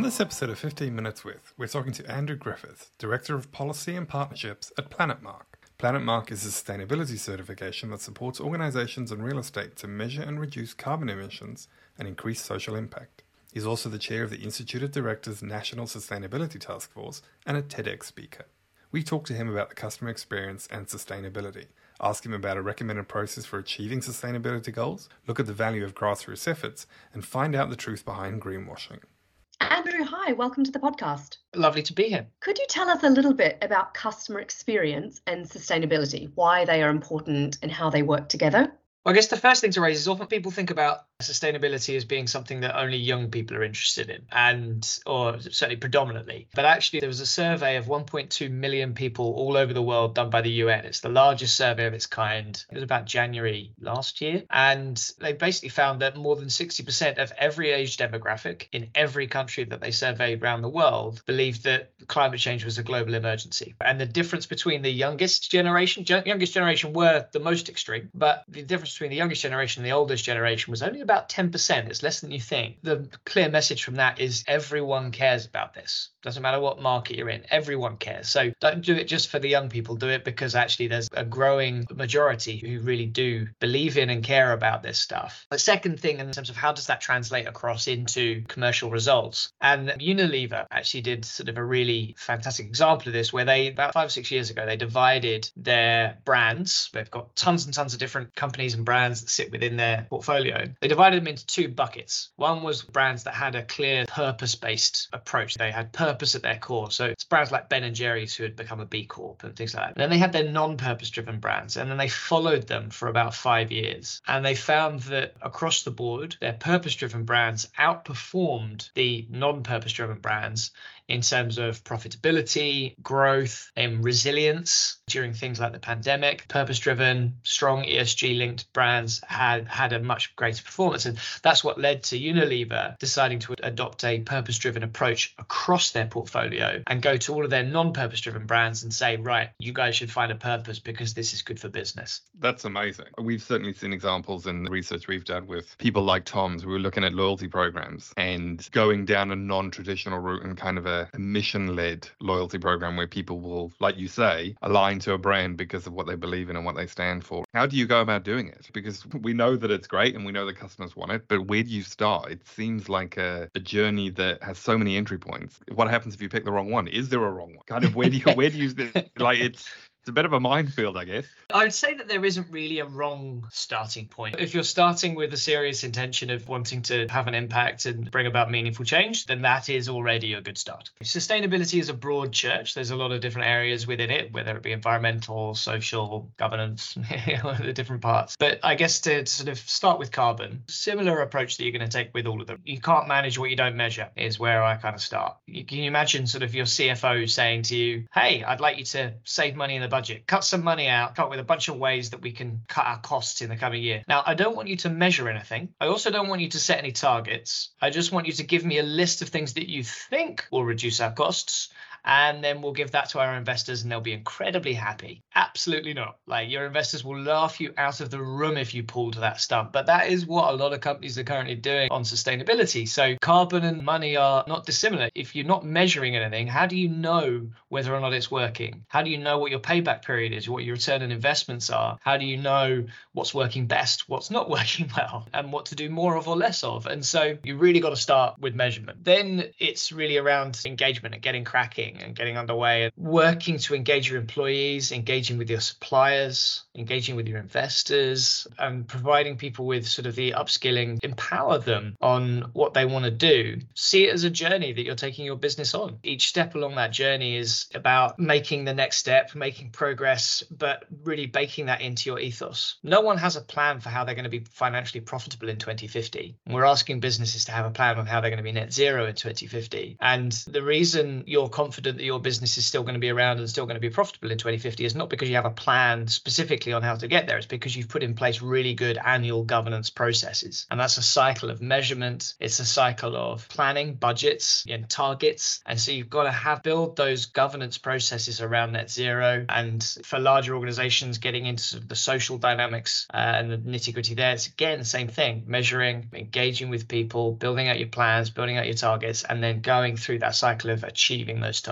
On this episode of 15 Minutes With, we're talking to Andrew Griffiths, Director of Policy and Partnerships at Planet Mark. PlanetMark is a sustainability certification that supports organizations and real estate to measure and reduce carbon emissions and increase social impact. He's also the chair of the Institute of Directors National Sustainability Task Force and a TEDx speaker. We talk to him about the customer experience and sustainability, ask him about a recommended process for achieving sustainability goals, look at the value of grassroots efforts, and find out the truth behind greenwashing. Andrew, hi, welcome to the podcast. Lovely to be here. Could you tell us a little bit about customer experience and sustainability, why they are important and how they work together? Well, I guess the first thing to raise is often people think about sustainability as being something that only young people are interested in and or certainly predominantly. But actually there was a survey of 1.2 million people all over the world done by the UN it's the largest survey of its kind. It was about January last year. And they basically found that more than 60% of every age demographic in every country that they surveyed around the world believed that climate change was a global emergency. And the difference between the youngest generation youngest generation were the most extreme but the difference between the youngest generation and the oldest generation was only about 10%. It's less than you think. The clear message from that is everyone cares about this. Doesn't matter what market you're in, everyone cares. So don't do it just for the young people, do it because actually there's a growing majority who really do believe in and care about this stuff. The second thing, in terms of how does that translate across into commercial results? And Unilever actually did sort of a really fantastic example of this where they, about five or six years ago, they divided their brands. They've got tons and tons of different companies and brands that sit within their portfolio. They divided them into two buckets. One was brands that had a clear purpose based approach. They had purpose at their core. So it's brands like Ben and Jerry's who had become a B Corp and things like that. And then they had their non purpose driven brands and then they followed them for about five years. And they found that across the board, their purpose driven brands outperformed the non purpose driven brands in terms of profitability, growth, and resilience during things like the pandemic. Purpose driven, strong ESG linked brands had had a much greater performance. And that's what led to Unilever deciding to adopt a purpose driven approach across their portfolio and go to all of their non purpose driven brands and say, right, you guys should find a purpose because this is good for business. That's amazing. We've certainly seen examples in the research we've done with people like Tom's We were looking at loyalty programs and going down a non traditional route and kind of a a, mission led loyalty program where people will, like you say, align to a brand because of what they believe in and what they stand for. How do you go about doing it? Because we know that it's great and we know the customers want it, but where do you start? It seems like a, a journey that has so many entry points. What happens if you pick the wrong one? Is there a wrong one? Kind of where do you where do you like it's it's a bit of a minefield, I guess. I would say that there isn't really a wrong starting point. If you're starting with a serious intention of wanting to have an impact and bring about meaningful change, then that is already a good start. Sustainability is a broad church. There's a lot of different areas within it, whether it be environmental, social, governance, the different parts. But I guess to sort of start with carbon, similar approach that you're going to take with all of them. You can't manage what you don't measure, is where I kind of start. Can you imagine sort of your CFO saying to you, hey, I'd like you to save money in the budget, cut some money out, come up with a bunch of ways that we can cut our costs in the coming year. Now, I don't want you to measure anything. I also don't want you to set any targets. I just want you to give me a list of things that you think will reduce our costs and then we'll give that to our investors and they'll be incredibly happy. Absolutely not. Like your investors will laugh you out of the room if you pull to that stunt. But that is what a lot of companies are currently doing on sustainability. So carbon and money are not dissimilar. If you're not measuring anything, how do you know whether or not it's working? How do you know what your payback period is, what your return on investments are? How do you know what's working best, what's not working well, and what to do more of or less of? And so you really got to start with measurement. Then it's really around engagement and getting cracking and getting underway and working to engage your employees, engaging with your suppliers, engaging with your investors, and providing people with sort of the upskilling, empower them on what they want to do. See it as a journey that you're taking your business on. Each step along that journey is about making the next step, making progress, but really baking that into your ethos. No one has a plan for how they're going to be financially profitable in 2050. We're asking businesses to have a plan on how they're going to be net zero in 2050. And the reason you're confident confident that your business is still going to be around and still going to be profitable in 2050 is not because you have a plan specifically on how to get there. It's because you've put in place really good annual governance processes. And that's a cycle of measurement. It's a cycle of planning, budgets, and targets. And so you've got to have build those governance processes around net zero. And for larger organizations, getting into the social dynamics uh, and the nitty gritty there, it's again the same thing measuring, engaging with people, building out your plans, building out your targets, and then going through that cycle of achieving those targets.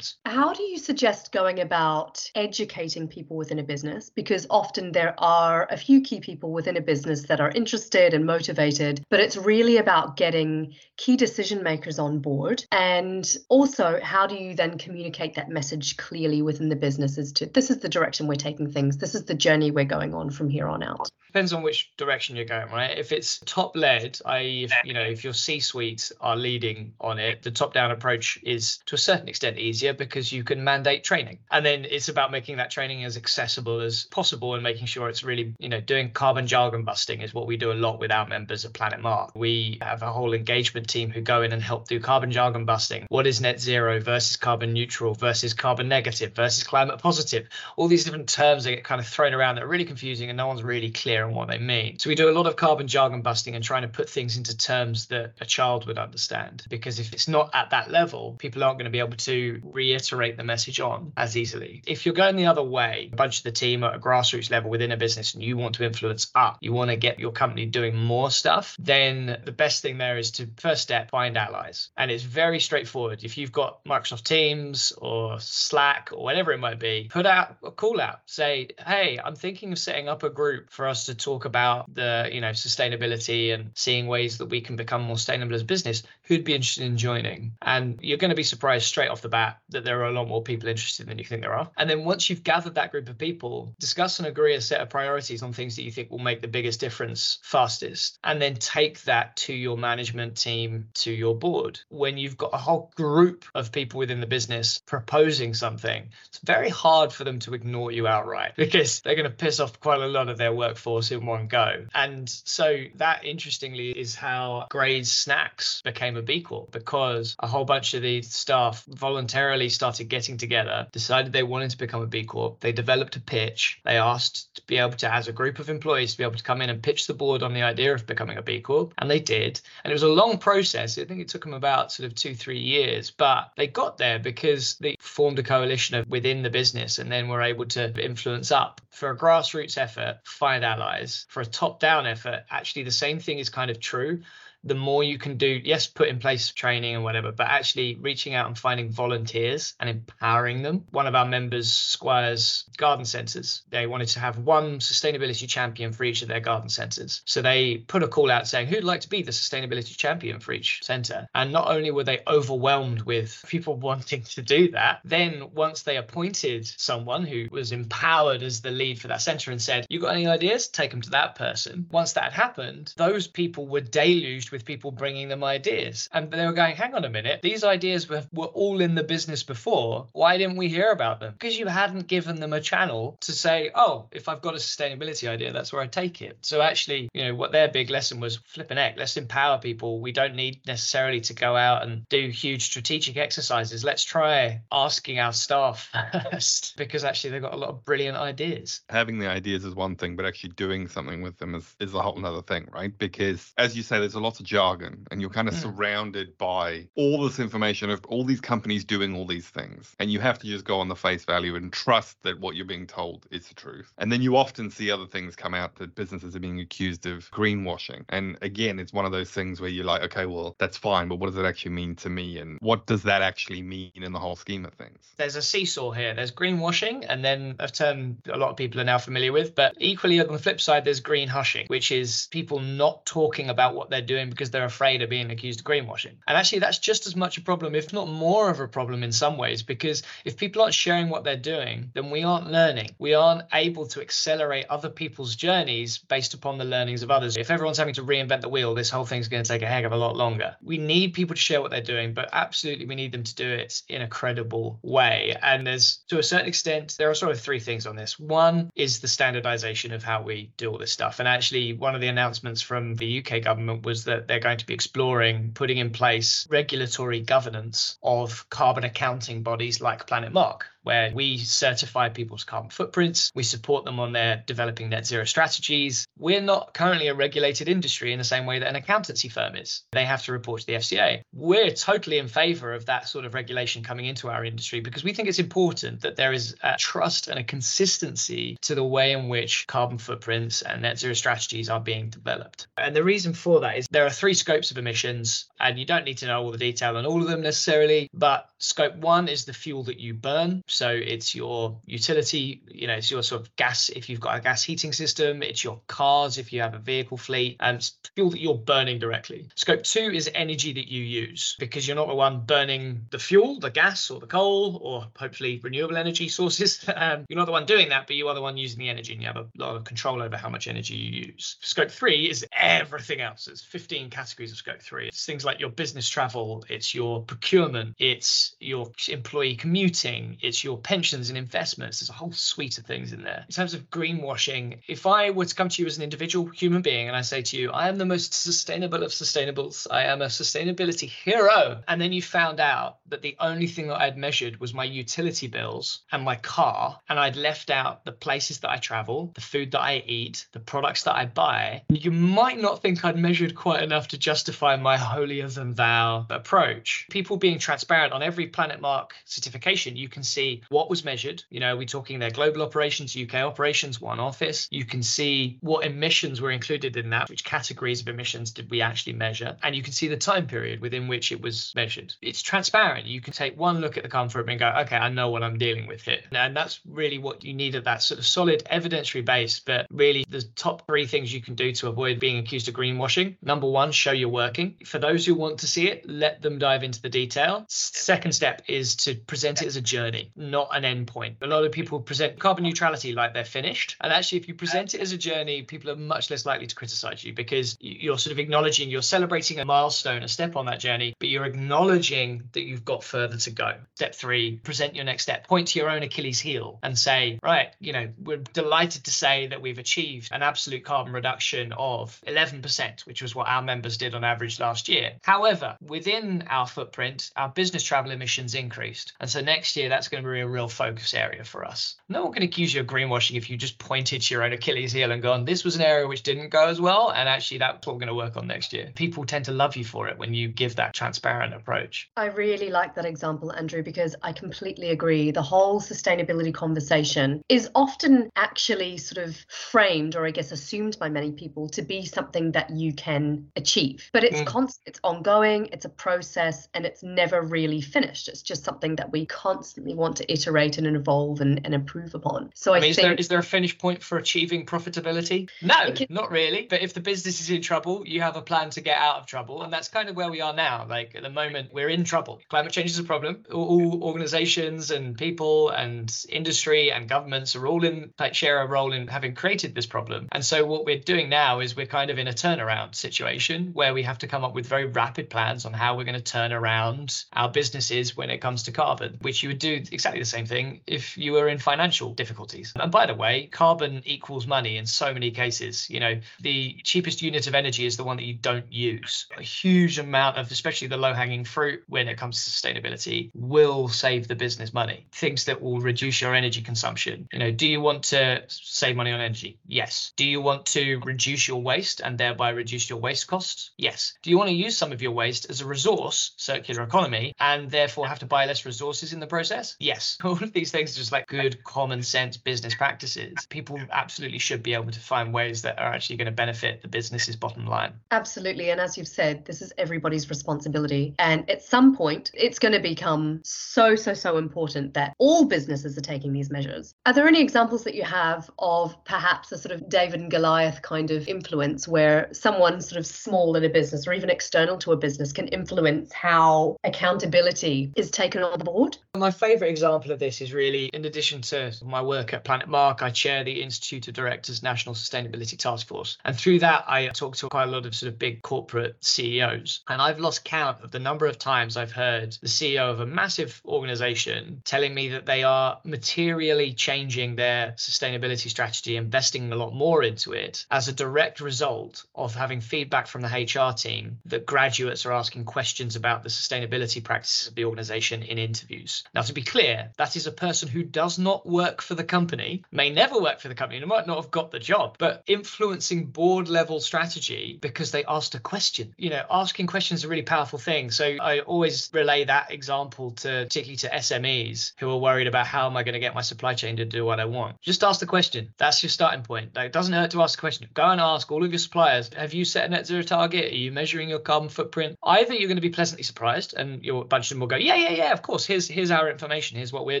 How do you suggest going about educating people within a business? Because often there are a few key people within a business that are interested and motivated, but it's really about getting key decision makers on board. And also, how do you then communicate that message clearly within the business as to this is the direction we're taking things, this is the journey we're going on from here on out? Depends on which direction you're going, right? If it's top led, i.e., if, you know, if your C suite are leading on it, the top down approach is to a certain extent easier because you can mandate training. And then it's about making that training as accessible as possible and making sure it's really, you know, doing carbon jargon busting is what we do a lot with our members of Planet Mark. We have a whole engagement team who go in and help do carbon jargon busting. What is net zero versus carbon neutral versus carbon negative versus climate positive? All these different terms that get kind of thrown around that are really confusing and no one's really clear on what they mean. So we do a lot of carbon jargon busting and trying to put things into terms that a child would understand. Because if it's not at that level, people aren't going to be able to reiterate the message on as easily. If you're going the other way, a bunch of the team at a grassroots level within a business and you want to influence up, you want to get your company doing more stuff, then the best thing there is to first step, find allies. And it's very straightforward. If you've got Microsoft Teams or Slack or whatever it might be, put out a call out. Say, hey, I'm thinking of setting up a group for us to talk about the, you know, sustainability and seeing ways that we can become more sustainable as a business. Who'd be interested in joining? And you're going to be surprised straight off the bat that there are a lot more people interested than you think there are. And then once you've gathered that group of people, discuss and agree a set of priorities on things that you think will make the biggest difference fastest. And then take that to your management team, to your board. When you've got a whole group of people within the business proposing something, it's very hard for them to ignore you outright because they're going to piss off quite a lot of their workforce in one go. And so that interestingly is how Graze Snacks became a B Corp because a whole bunch of the staff voluntarily started getting together, decided they wanted to become a B Corp. They developed a pitch. They asked to be able to, as a group of employees, to be able to come in and pitch the board on the idea of becoming a B Corp. And they did. And it was a long process. I think it took them about sort of two, three years, but they got there because they formed a coalition of within the business and then were able to influence up. For a grassroots effort, find allies. For a top down effort, actually the same thing is kind of true the more you can do, yes, put in place training and whatever, but actually reaching out and finding volunteers and empowering them. One of our members, Squires Garden Centres, they wanted to have one sustainability champion for each of their garden centres. So they put a call out saying, who'd like to be the sustainability champion for each centre? And not only were they overwhelmed with people wanting to do that, then once they appointed someone who was empowered as the lead for that centre and said, you got any ideas? Take them to that person. Once that happened, those people were deluged with people bringing them ideas. And they were going, hang on a minute, these ideas were, were all in the business before. Why didn't we hear about them? Because you hadn't given them a channel to say, oh, if I've got a sustainability idea, that's where I take it. So actually, you know, what their big lesson was flip flipping heck, let's empower people. We don't need necessarily to go out and do huge strategic exercises. Let's try asking our staff first because actually they've got a lot of brilliant ideas. Having the ideas is one thing, but actually doing something with them is, is a whole other thing, right? Because as you say, there's a lot of jargon and you're kind of mm. surrounded by all this information of all these companies doing all these things. And you have to just go on the face value and trust that what you're being told is the truth. And then you often see other things come out that businesses are being accused of greenwashing. And again, it's one of those things where you're like, okay, well, that's fine, but what does it actually mean to me? And what does that actually mean in the whole scheme of things? There's a seesaw here. There's greenwashing, and then a term a lot of people are now familiar with. But equally on the flip side, there's green hushing, which is people not talking about what they're doing because they're afraid of being accused of greenwashing. And actually, that's just as much a problem, if not more of a problem in some ways, because if people aren't sharing what they're doing, then we aren't learning. We aren't able to accelerate other people's journeys based upon the learnings of others. If everyone's having to reinvent the wheel, this whole thing's going to take a heck of a lot longer. We need people to share what they're doing, but absolutely we need them to do it in a credible way. And there's, to a certain extent, there are sort of three things on this. One is the standardization of how we do all this stuff. And actually, one of the announcements from the UK government was that that they're going to be exploring putting in place regulatory governance of carbon accounting bodies like Planet Mark where we certify people's carbon footprints, we support them on their developing net zero strategies. We're not currently a regulated industry in the same way that an accountancy firm is. They have to report to the FCA. We're totally in favor of that sort of regulation coming into our industry because we think it's important that there is a trust and a consistency to the way in which carbon footprints and net zero strategies are being developed. And the reason for that is there are three scopes of emissions, and you don't need to know all the detail on all of them necessarily, but scope one is the fuel that you burn. So it's your utility, you know, it's your sort of gas if you've got a gas heating system, it's your cars if you have a vehicle fleet, and it's fuel that you're burning directly. Scope two is energy that you use because you're not the one burning the fuel, the gas, or the coal, or hopefully renewable energy sources. um, you're not the one doing that, but you are the one using the energy, and you have a lot of control over how much energy you use. Scope three is everything else. There's 15 categories of scope three. It's things like your business travel, it's your procurement, it's your employee commuting, it's your pensions and investments. There's a whole suite of things in there. In terms of greenwashing, if I were to come to you as an individual human being and I say to you, I am the most sustainable of sustainables, I am a sustainability hero, and then you found out that the only thing that I'd measured was my utility bills and my car, and I'd left out the places that I travel, the food that I eat, the products that I buy, you might not think I'd measured quite enough to justify my holier than thou approach. People being transparent on every Planet Mark certification, you can see what was measured. You know, we're talking their global operations, UK operations, one office. You can see what emissions were included in that, which categories of emissions did we actually measure, and you can see the time period within which it was measured. It's transparent. You can take one look at the comfort and go, okay, I know what I'm dealing with here. And that's really what you need at that sort of solid evidentiary base. But really, the top three things you can do to avoid being accused of greenwashing number one, show you're working. For those who want to see it, let them dive into the detail. Second step is to present it as a journey, not an end point. A lot of people present carbon neutrality like they're finished. And actually, if you present it as a journey, people are much less likely to criticize you because you're sort of acknowledging, you're celebrating a milestone, a step on that journey, but you're acknowledging that you've got further to go. Step three, present your next step. Point to your own Achilles heel and say, right, you know, we're delighted to say that we've achieved an absolute carbon reduction of 11%, which was what our members did on average last year. However, within our footprint, our business travel emissions increased. And so next year, that's going to be a real focus area for us. No one can accuse you of greenwashing if you just pointed to your own Achilles heel and gone, this was an area which didn't go as well. And actually, that's what we're going to work on next year. People tend to love you for it when you give that transparent approach. I really like that example, Andrew, because I completely agree. The whole sustainability conversation is often actually sort of framed or I guess assumed by many people to be something that you can achieve. But it's mm. constant, it's ongoing, it's a process, and it's never really finished. It's just something that we constantly want to iterate and evolve and, and improve upon. So I, I mean, think, is there is there a finish point for achieving profitability? No, can, not really. But if the business is in trouble, you have a plan to get out of trouble, and that's kind of where we are now. Like at the moment, we're in trouble. Climate change is a problem. All organizations and people and industry and governments are all in like share a role in having created this problem. And so what we're doing now is we're kind of in a turnaround situation where we have to come up with very rapid plans on how we're going to turn around our businesses when it comes to carbon, which you would do exactly the same thing if you were in financial difficulties. And by the way, carbon equals money in so many cases. You know, the cheapest unit of energy is the one that you don't use. A huge amount of, especially the low hanging fruit when it comes to sustainability, will save the business money. Things that will reduce your energy consumption. You know, do you want to save money on energy? Yes. Do you want to reduce your waste and thereby reduce your waste costs? Yes. Do you want to use some of your waste as a resource, circular economy, and therefore have to buy less resources in the process? Yes. All of these things are just like good common sense business practices. People absolutely should be able to find ways that are actually going to benefit the business's bottom line. Absolutely. And as you've said, this is everybody's responsibility. And at some point, it's going to become so, so, so important that all businesses are taking these measures. Are there any examples that you have of perhaps a sort of David and Goliath kind of influence where someone sort of small in a business or even external to a business can influence how accountability is taken on board? My favorite example example of this is really, in addition to my work at Planet Mark, I chair the Institute of Directors National Sustainability Task Force. And through that, I talk to quite a lot of sort of big corporate CEOs. And I've lost count of the number of times I've heard the CEO of a massive organization telling me that they are materially changing their sustainability strategy, investing a lot more into it as a direct result of having feedback from the HR team that graduates are asking questions about the sustainability practices of the organization in interviews. Now, to be clear, that is a person who does not work for the company, may never work for the company, and might not have got the job, but influencing board level strategy because they asked a question. You know, asking questions is a really powerful thing. So I always relay that example to particularly to SMEs who are worried about how am I going to get my supply chain to do what I want. Just ask the question. That's your starting point. Like, it doesn't hurt to ask a question. Go and ask all of your suppliers, have you set a net zero target? Are you measuring your carbon footprint? Either you're going to be pleasantly surprised and your bunch of them will go, yeah, yeah, yeah, of course. Here's here's our information. Here's what we're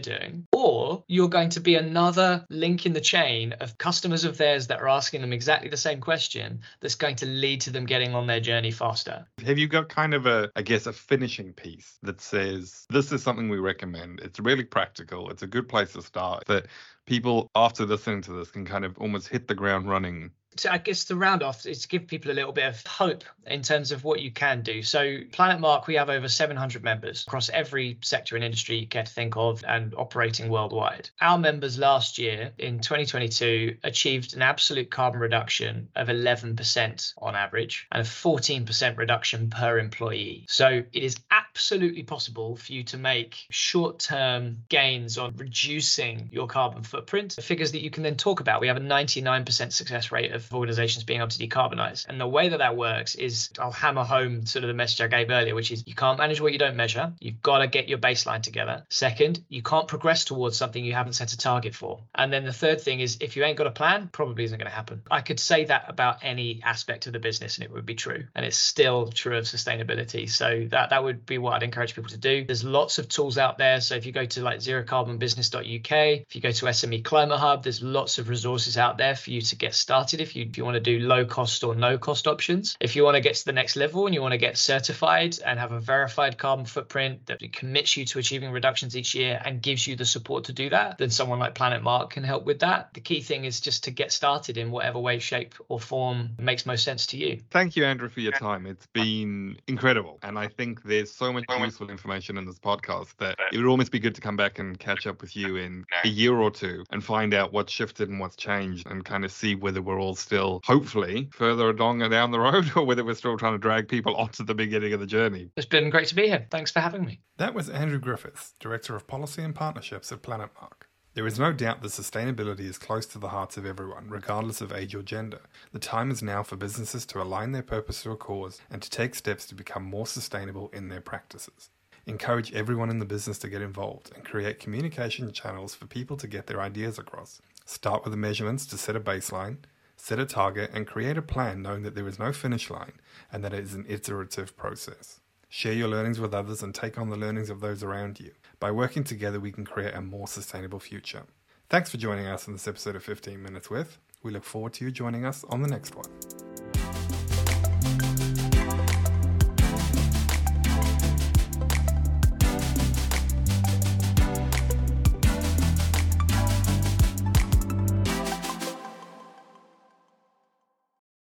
doing. Or you're going to be another link in the chain of customers of theirs that are asking them exactly the same question that's going to lead to them getting on their journey faster. Have you got kind of a, I guess, a finishing piece that says this is something we recommend? It's really practical. It's a good place to start. That people after listening to this can kind of almost hit the ground running so I guess to round off is to give people a little bit of hope in terms of what you can do. So Planet Mark, we have over 700 members across every sector and industry you care to think of and operating worldwide. Our members last year in 2022 achieved an absolute carbon reduction of 11% on average and a 14% reduction per employee. So it is absolutely possible for you to make short-term gains on reducing your carbon footprint. Figures that you can then talk about. We have a 99% success rate of of organizations being able to decarbonize. And the way that that works is I'll hammer home sort of the message I gave earlier, which is you can't manage what you don't measure. You've got to get your baseline together. Second, you can't progress towards something you haven't set a target for. And then the third thing is if you ain't got a plan, probably isn't going to happen. I could say that about any aspect of the business and it would be true. And it's still true of sustainability. So that, that would be what I'd encourage people to do. There's lots of tools out there. So if you go to like zerocarbonbusiness.uk, if you go to SME Climate Hub, there's lots of resources out there for you to get started if you, if you want to do low cost or no cost options. If you want to get to the next level and you want to get certified and have a verified carbon footprint that commits you to achieving reductions each year and gives you the support to do that, then someone like Planet Mark can help with that. The key thing is just to get started in whatever way, shape, or form makes most sense to you. Thank you, Andrew, for your time. It's been incredible. And I think there's so much useful information in this podcast that it would almost be good to come back and catch up with you in a year or two and find out what's shifted and what's changed and kind of see whether we're all still hopefully further along and down the road or whether we're still trying to drag people onto the beginning of the journey. It's been great to be here. Thanks for having me. That was Andrew Griffiths, Director of Policy and Partnerships at Planet Mark. There is no doubt that sustainability is close to the hearts of everyone, regardless of age or gender. The time is now for businesses to align their purpose to a cause and to take steps to become more sustainable in their practices. Encourage everyone in the business to get involved and create communication channels for people to get their ideas across. Start with the measurements to set a baseline, set a target, and create a plan knowing that there is no finish line and that it is an iterative process. Share your learnings with others and take on the learnings of those around you. By working together, we can create a more sustainable future. Thanks for joining us in this episode of 15 Minutes With. We look forward to you joining us on the next one.